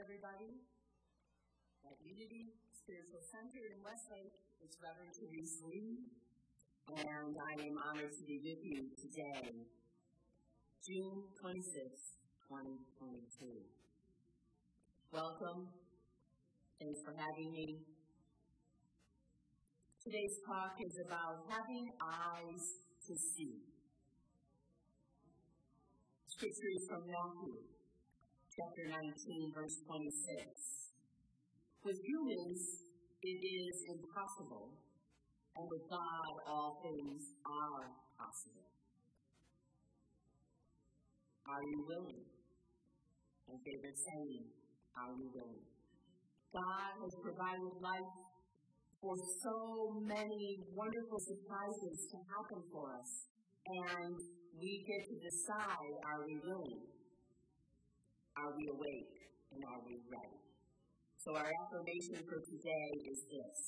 everybody. At Unity Spiritual Center in Westlake, it's Reverend Therese Lee, and I am honored to be with you today, June 26, 2022. Welcome. Thanks for having me. Today's talk is about having eyes to see. Scripture from Matthew chapter 19, verse 26. With humans, it is impossible, and with God, all things are possible. Are you willing? My favorite saying, are you willing? God has provided life for so many wonderful surprises to happen for us, and we get to decide, are we willing? Are we awake? And are we ready? So our affirmation for today is this.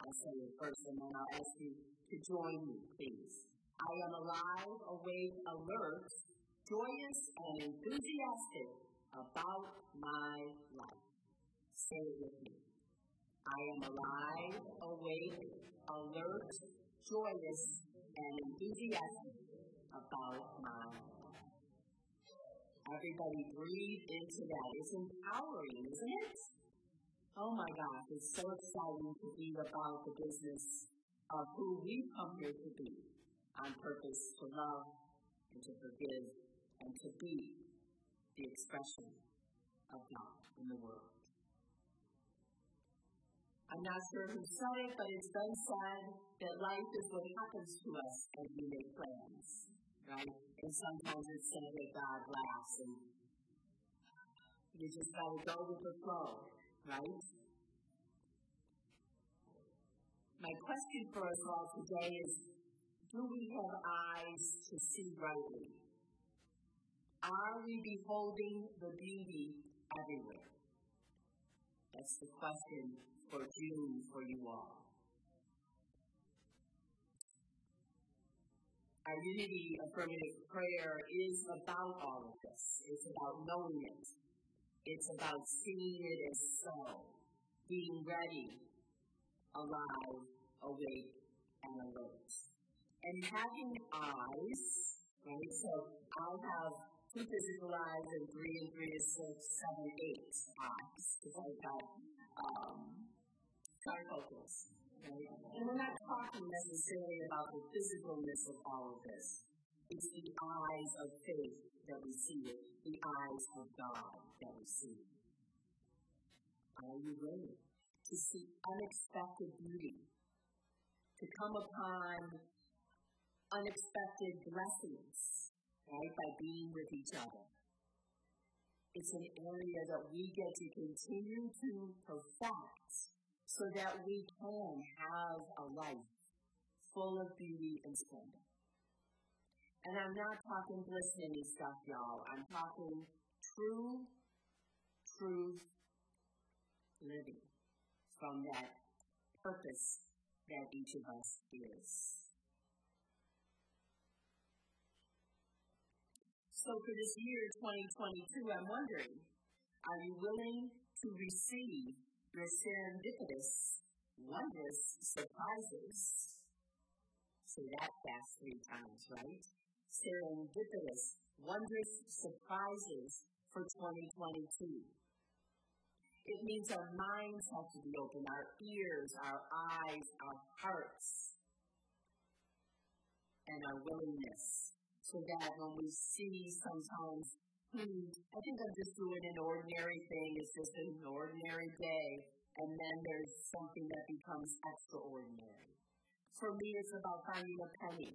I'll say it first and then I'll ask you to join me, please. I am alive, awake, alert, joyous, and enthusiastic about my life. Say it with me. I am alive, awake, alert, joyous, and enthusiastic about my life. Everybody breathe into that. It's empowering, isn't it? Oh my gosh, it's so exciting to be about the business of who we come here to be on purpose to love and to forgive and to be the expression of God in the world. I'm not sure who said it, but it's been said that life is what happens to us as we make plans, right? And sometimes it's said that God laughs and you just gotta go with the flow, right? My question for us all today is do we have eyes to see rightly? Are we beholding the beauty everywhere? That's the question for June for you all. Our unity affirmative prayer is about all of this. It's about knowing it. It's about seeing it as so, being ready, alive, awake, and alert. And having eyes, right? So I have two physical eyes and three and three is six, seven, eight eyes. Because I've got um. And we're not talking necessarily about the physicalness of all of this. It's the eyes of faith that we see it, the eyes of God that we see. Are you ready to see unexpected beauty? To come upon unexpected blessings, right, by being with each other. It's an area that we get to continue to perfect so that we can have a life full of beauty and splendor. And I'm not talking glistening stuff, y'all. I'm talking true, truth living from that purpose that each of us is. So for this year, 2022, I'm wondering, are you willing to receive your serendipitous, wondrous surprises. Say that fast three times, right? Serendipitous, wondrous surprises for 2022. It means our minds have to be open, our ears, our eyes, our hearts, and our willingness, so that when we see sometimes hmm, I think I'm just doing an ordinary thing. It's just an ordinary day. And then there's something that becomes extraordinary. For me, it's about finding a penny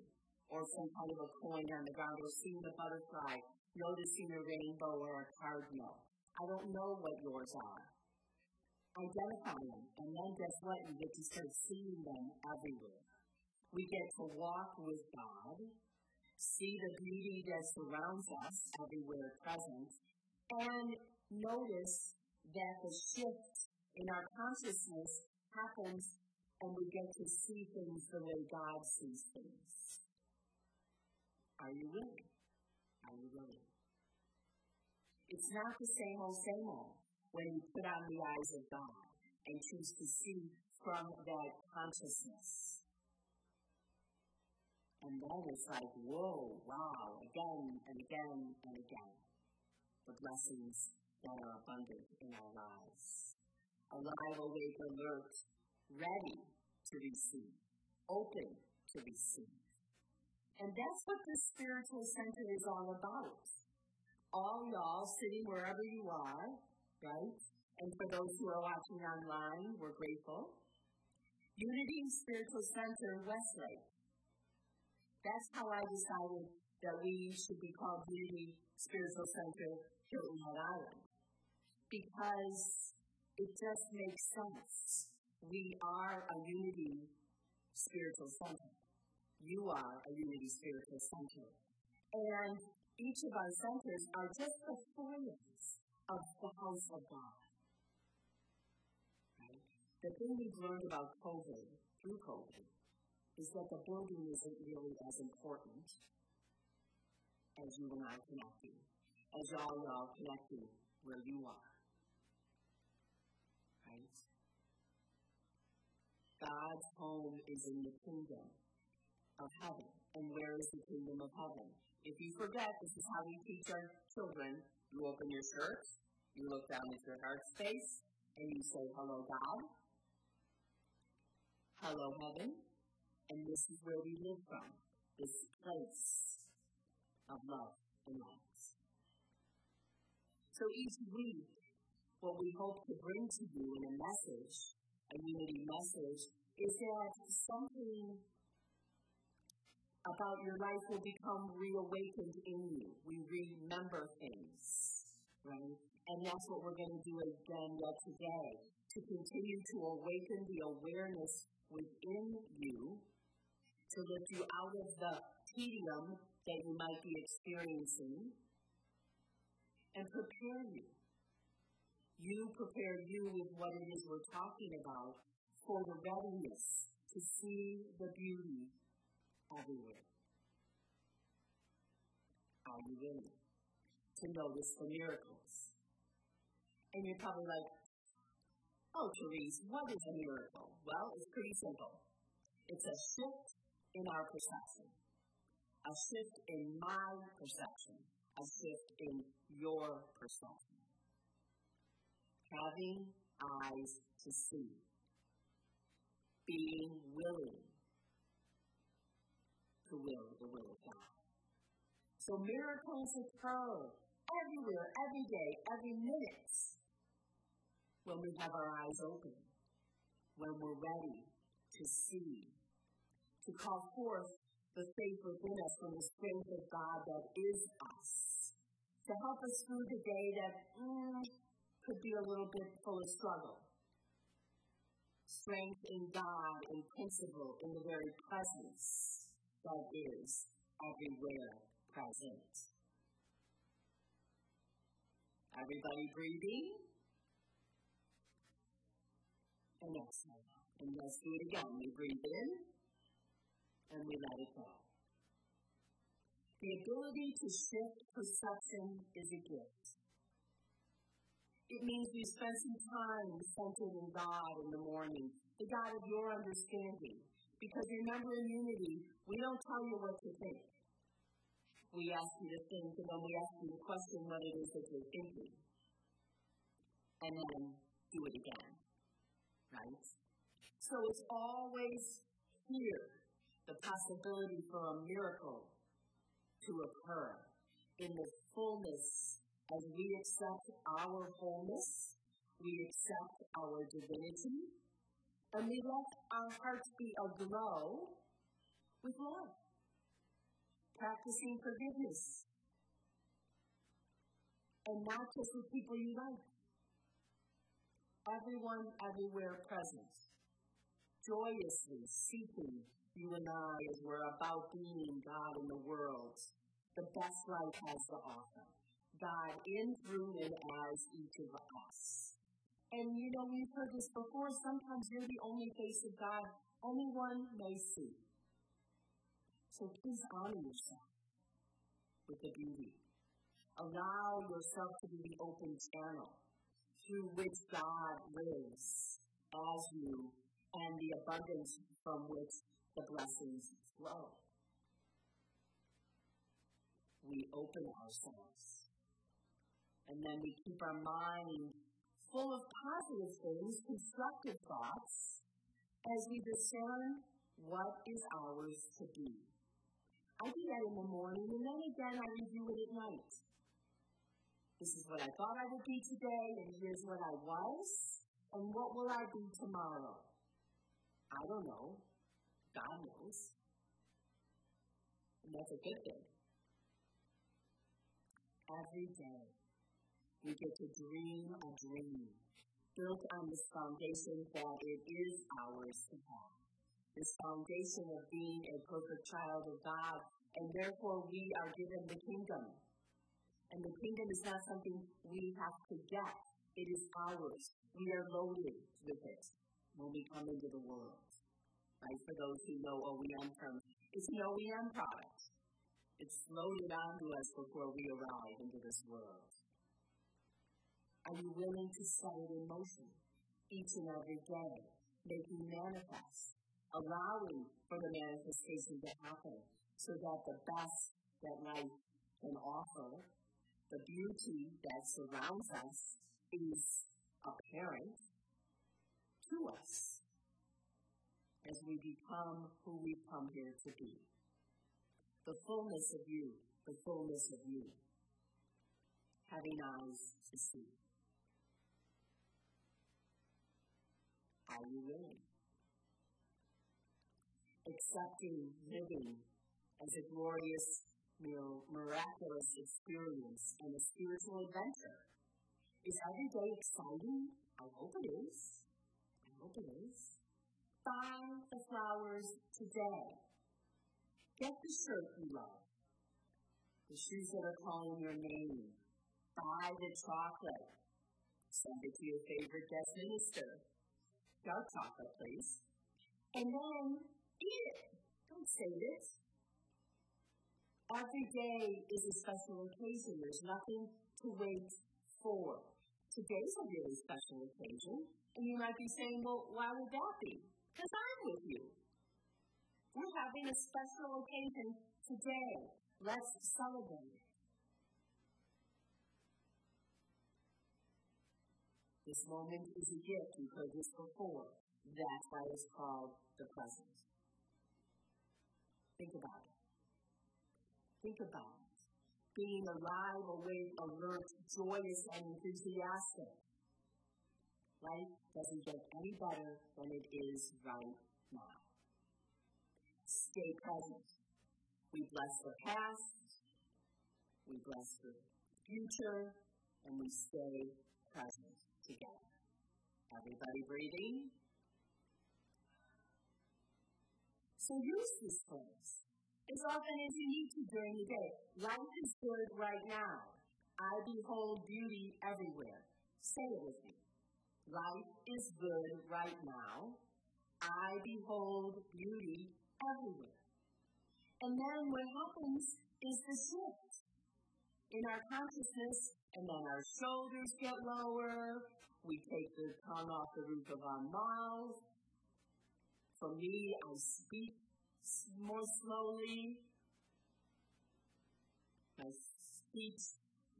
or some kind of a coin on the ground or seeing a butterfly, noticing a rainbow or a cardinal. I don't know what yours are. Identify them, and then guess what? You get to start seeing them everywhere. We get to walk with God see the beauty that surrounds us everywhere present, and notice that the shift in our consciousness happens and we get to see things the way God sees things. Are you willing? Are you willing? It's not the same old, same old. when you put on the eyes of God and choose to see from that consciousness. And then it's like, whoa, wow, again and again and again. The blessings that are abundant in our lives. Alive, awake, alert, ready to receive, open to receive. And that's what the spiritual center is all about. All y'all sitting wherever you are, right? And for those who are watching online, we're grateful. Unity Spiritual Center, Westlake. That's how I decided that we should be called Unity Spiritual Center Hilton Head Island. Because it just makes sense. We are a Unity Spiritual Center. You are a Unity Spiritual Center. And each of our centers are just the foils of the house of God. Right? The thing we've learned about COVID, through COVID, is that the building isn't really as important as you and I connecting, as y'all y'all connecting where you are. Right? God's home is in the kingdom of heaven. And where is the kingdom of heaven? If you forget, this is how we teach our children. You open your shirt, you look down at your heart space, and you say, Hello, God. Hello, heaven. And this is where we live from this place of love and light. So each week, what we hope to bring to you in a message, a unity message, is that something about your life will become reawakened in you. We remember things, right? And that's what we're going to do again yet today to continue to awaken the awareness within you to lift you out of the tedium that you might be experiencing and prepare you. You prepare you with what it is we're talking about for the readiness to see the beauty everywhere. Are you willing to notice the miracles? And you're probably like, oh, Therese, what is a miracle? Well, it's pretty simple. It's a shift in our perception, a shift in my perception, a shift in your perception. Having eyes to see, being willing to will the will of God. So miracles occur everywhere, every day, every minute. When we have our eyes open, when we're ready to see, to call forth the faith within us from the strength of God that is us, to help us through the day that mm, could be a little bit full of struggle. Strength in God, in principle, in the very presence that is everywhere present. Everybody breathing? And exhale. And let's do it again. We breathe in and we let it go. The ability to shift perception is a gift. It means we spend some time centered in God in the morning, the God of your understanding, because remember in unity, we don't tell you what to think. We ask you to think, and then we ask you to question what it is that you're thinking. And then do it again. Right? So it's always here the possibility for a miracle to occur in the fullness as we accept our wholeness, we accept our divinity, and we let our hearts be aglow with love, practicing forgiveness, and not just with people you like. Everyone, everywhere present, joyously seeking you and I as we're about being God in the world, the best life has to offer. God in, through, and as each of us. And you know, we've heard this before. Sometimes you're the only face of God anyone may see. So please honor yourself with the beauty. Allow yourself to be the open channel through which God lives as you and the abundance from which the blessings flow. We open ourselves. And then we keep our mind full of positive things, constructive thoughts, as we discern what is ours to be. I do that in the morning, and then again I review it at night. This is what I thought I would be today, and here's what I was, and what will I be tomorrow? I don't know. God knows. And that's a good thing. Every day, we get to dream a dream built on this foundation that it is ours to have. This foundation of being a perfect child of God, and therefore we are given the kingdom. And the kingdom is not something we have to get, it is ours. We are loaded with it when we come into the world. Right? For those who know OEM terms, it's an OEM product. It's loaded onto us before we arrive into this world. Are you willing to set it in motion each and every day, making manifest, allowing for the manifestation to happen so that the best that life can offer, the beauty that surrounds us, is apparent to us as we become who we've come here to be. The fullness of you, the fullness of you, having eyes to see. Are you willing? Accepting living as a glorious, miraculous experience and a spiritual adventure. Is every day exciting? I hope it is. I hope it is. Buy the flowers today. Get the shirt you love. The shoes that are calling your name. Buy the chocolate. Send it to your favorite guest minister dark chocolate, please. And then eat it. Don't save it. Every day is a special occasion. There's nothing to wait for. Today's a really special occasion. And you might be saying, well, why would that be? Because I'm with you. We're having a special occasion today. Let's celebrate. This moment is a gift. You've heard this before. That's why it's called the present. Think about it. Think about it. Being alive, awake, alert, joyous, and enthusiastic. Life doesn't get any better than it is right now. Stay present. We bless the past, we bless the future, and we stay present together. Everybody breathing? So use this phrase as often as you need to during the day. Life is good right now. I behold beauty everywhere. Say it with me. Life is good right now. I behold beauty everywhere. And then what happens is the shift in our consciousness, and then our shoulders get lower. We take the tongue off the roof of our mouth. For me, I speak more slowly. My speech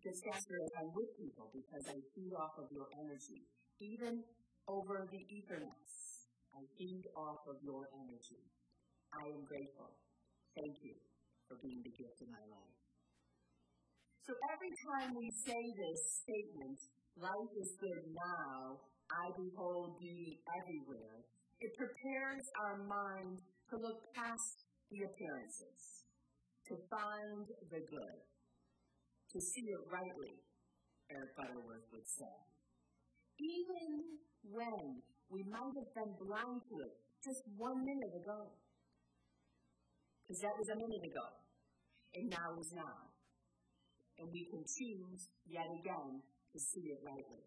gets faster as I'm with people because I feed off of your energy. Even over the Ethernet, I feed off of your energy. I am grateful. Thank you for being the gift in my life. So every time we say this statement, life is good now, I behold beauty everywhere, it prepares our mind to look past the appearances, to find the good, to see it rightly, Eric Butterworth would say. Even when we might have been blind to it just one minute ago, because that was a minute ago, and now is now and we can choose yet again to see it rightly.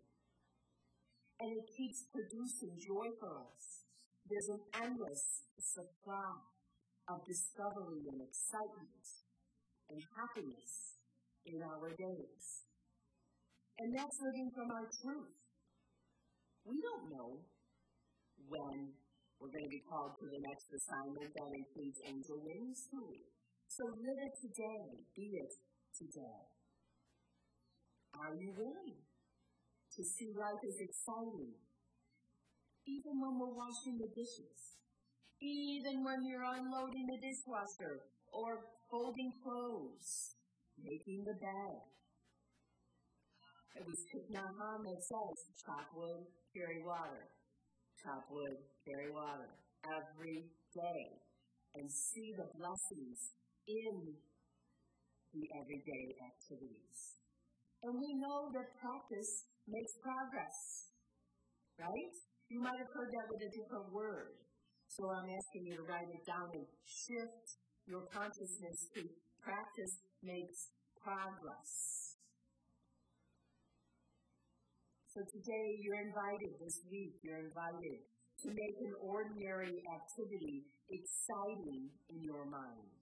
And it keeps producing joy for us. There's an endless supply of discovery and excitement and happiness in our days. And that's living from our truth, We don't know when we're going to be called to the next assignment that includes angel wings, do we? So live it today. Be it today. Are you willing to see life as exciting? Even when we're washing the dishes, even when you're unloading the dishwasher or folding clothes, making the bed. It was Thich Nhat Hanh that says, chop carry water. Chop wood, carry water. Every day. And see the blessings in the everyday activities. And we know that practice makes progress. Right? You might have heard that with a different word. So I'm asking you to write it down and shift your consciousness to practice makes progress. So today you're invited, this week you're invited to make an ordinary activity exciting in your mind.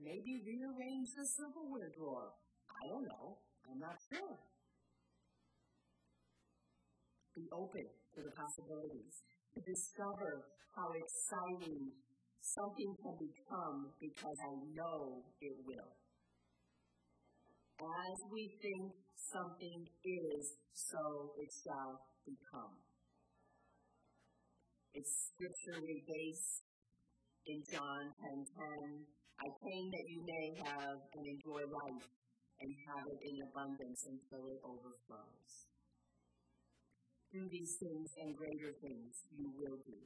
Maybe rearrange the silverware drawer. I don't know. I'm not sure. Be open to the possibilities. To discover how exciting something can become because I know it will. As we think something is, so it shall become. It's scripturally based in John 10:10. I came that you may have and enjoy life and have it in abundance until it overflows. Do these things and greater things you will do.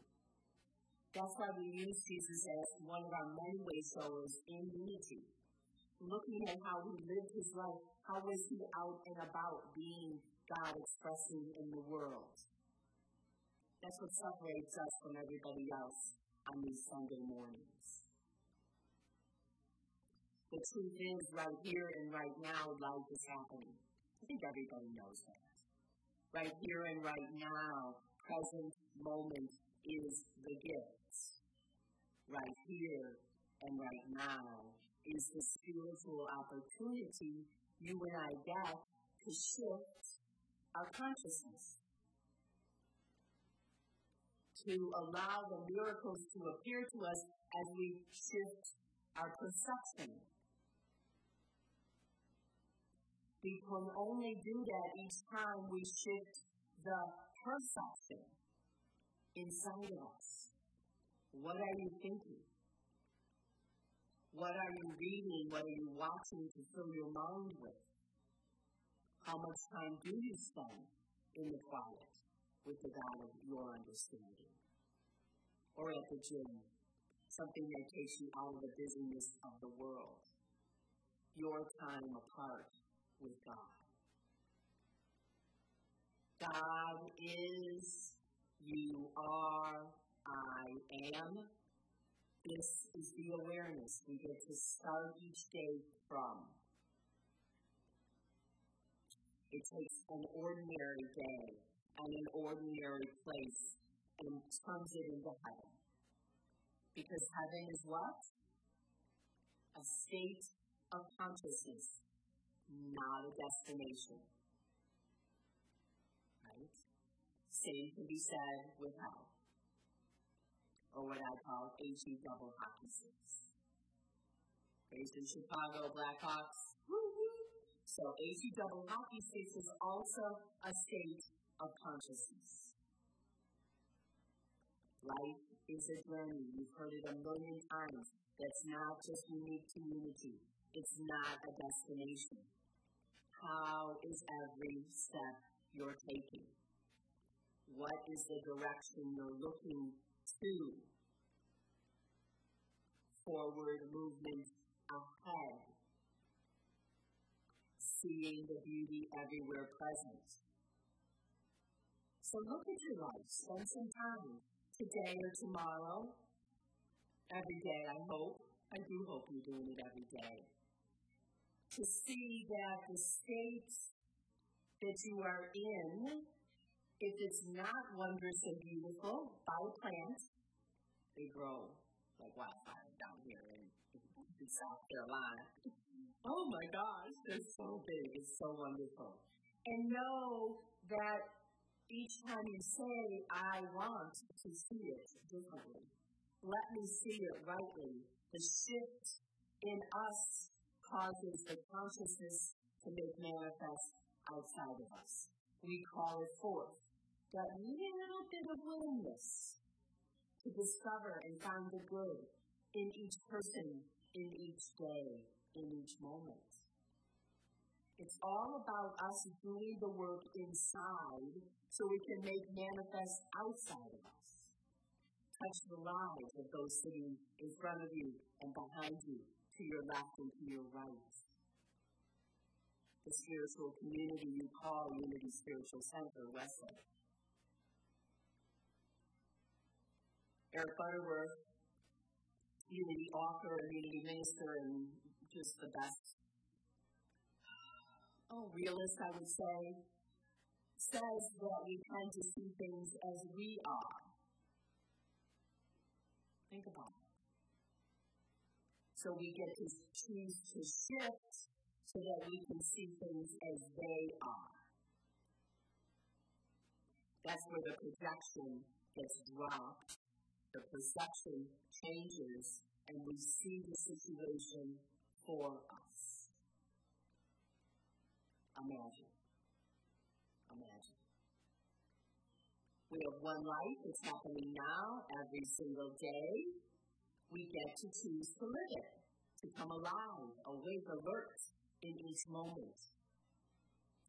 That's why we use Jesus as one of our many way showers in unity. Looking at how he lived his life, how was he out and about being God expressing in the world? That's what separates us from everybody else on these Sunday mornings. The truth is, right here and right now, life is happening. I think everybody knows that. Right here and right now, present moment is the gift right here and right now is the spiritual opportunity you and I get to shift our consciousness. To allow the miracles to appear to us as we shift our perception. We can only do that each time we shift the perception inside of us. What are you thinking? What are you reading? What are you watching to fill your mind with? How much time do you spend in the quiet with the God of your understanding? Or at the gym, something that takes you out of the busyness of the world? Your time apart with God. God is, you are, I am. This is the awareness we get to start each day from. It takes an ordinary day and an ordinary place and turns it into heaven. Because heaven is what? A state of consciousness, not a destination. Right? Same can be said with hell or what I call HE double hockey sticks. Based in Chicago, Blackhawks. So HE double hockey sticks is also a state of consciousness. Life is a journey. You've heard it a million times. That's not just unique to unity. It's not a destination. How is every step you're taking? What is the direction you're looking two, forward movement ahead, seeing the beauty everywhere present. So look at your life, spend some time today or tomorrow, every day, I hope. I do hope you're doing it every day. To see that the state that you are in if it's not wondrous and beautiful, buy a plant. They grow like wildfire down here in, in South Carolina. Oh my gosh, they're so big. It's so wonderful. And know that Each time you say, I want to see it differently, let me see it rightly, the shift in us causes the consciousness to make manifest outside of us. We call it forth. That little bit of willingness to discover and find the good in each person, in each day, in each moment. It's all about us doing the work inside so we can make manifest outside of us. Touch the lives of those sitting in front of you and behind you, to your left and to your right. The spiritual community you call Unity Spiritual Center, Westlake. Eric Butterworth, Unity author and Unity minister, and just the best oh, realist, I would say, says that we tend to see things as we are. Think about it. So we get to choose to shift so that we can see things as they are. That's where the projection gets dropped. The perception changes, and we see the situation for us. Imagine. Imagine. We have one life. It's happening now every single day. We get to choose to live it, to come alive, awake, alert in each moment.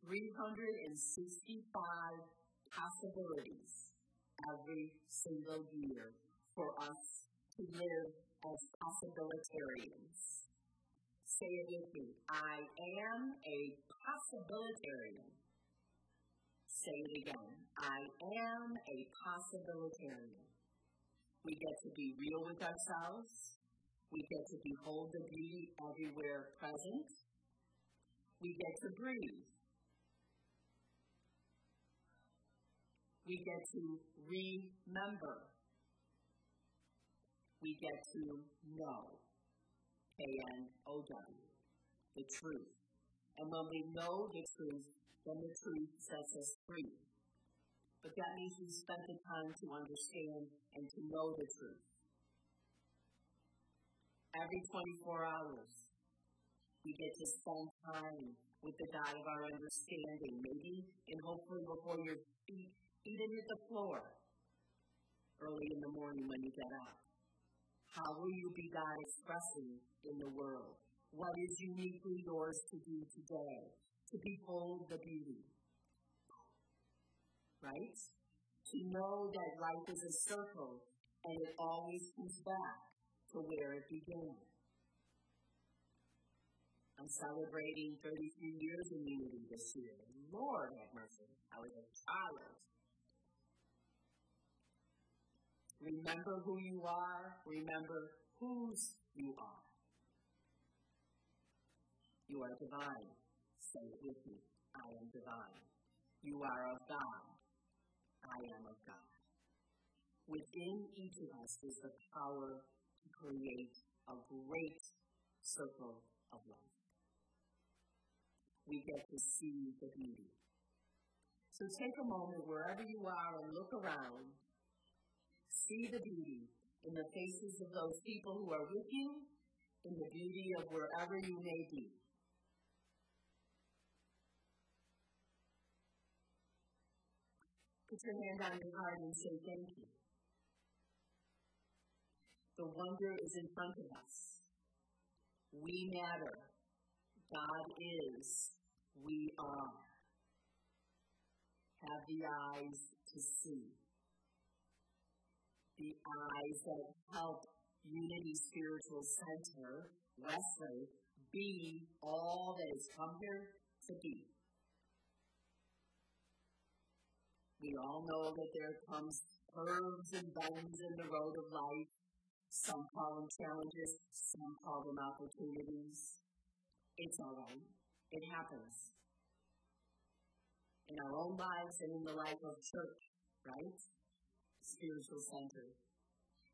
365 possibilities every single year for us to live as possibilitarians. Say it with me. I am a possibilitarian. Say it again. I am a possibilitarian. We get to be real with ourselves. We get to behold the beauty everywhere present. We get to breathe. We get to remember. We get to know. K-N-O-W, the truth. And when we know the truth, then the truth sets us free. But that means we spend the time to understand and to know the truth. Every 24 hours, we get to spend time with the God of our understanding, maybe and hopefully before your feet even hit the floor early in the morning when you get up. How will you be God expressing in the world? What is uniquely yours to do today? To behold the beauty. Right? To know that life is a circle and it always comes back to where it began. I'm celebrating 33 years in unity this year. Lord have mercy. I was a child Remember who you are. Remember whose you are. You are divine. Say it with me. I am divine. You are of God. I am of God. Within each of us is the power to create a great circle of life. We get to see the beauty. So take a moment wherever you are and look around see the beauty in the faces of those people who are with you, in the beauty of wherever you may be. Put your hand on your heart and say thank you. The wonder is in front of us. We matter. God is. We are. Have the eyes to see the eyes that help Unity Spiritual Center, Westlake, be all that has come here to be. We all know that there comes curves and bends in the road of life. Some call them challenges, some call them opportunities. It's all right. It happens. In our own lives and in the life of church, right? Spiritual center.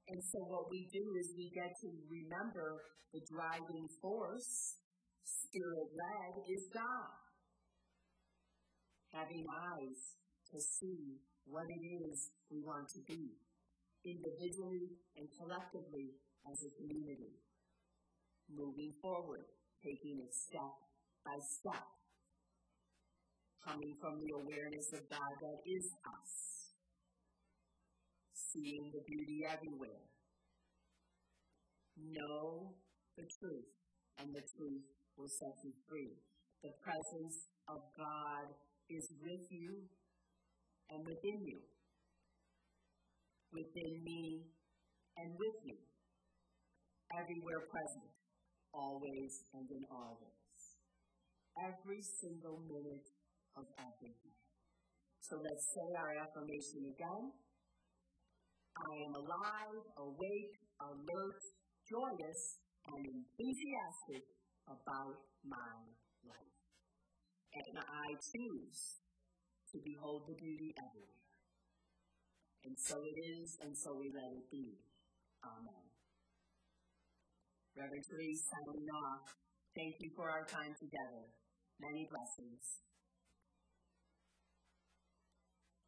And so what we do is we get to remember the driving force, spirit led, is God. Having eyes to see what it is we want to be, individually and collectively as a community. Moving forward, taking it step by step, coming from the awareness of God that is us, seeing the beauty everywhere. Know the truth, and the truth will set you free. The presence of God is with you and within you, within me and with you, everywhere present, always and in always, every single minute of every day. So let's say our affirmation again. I am alive, awake, alert, joyous, and enthusiastic about my life. And I choose to behold the beauty everywhere. And so it is, and so we let it be. Amen. Reverend Therese signing off. Thank you for our time together. Many blessings.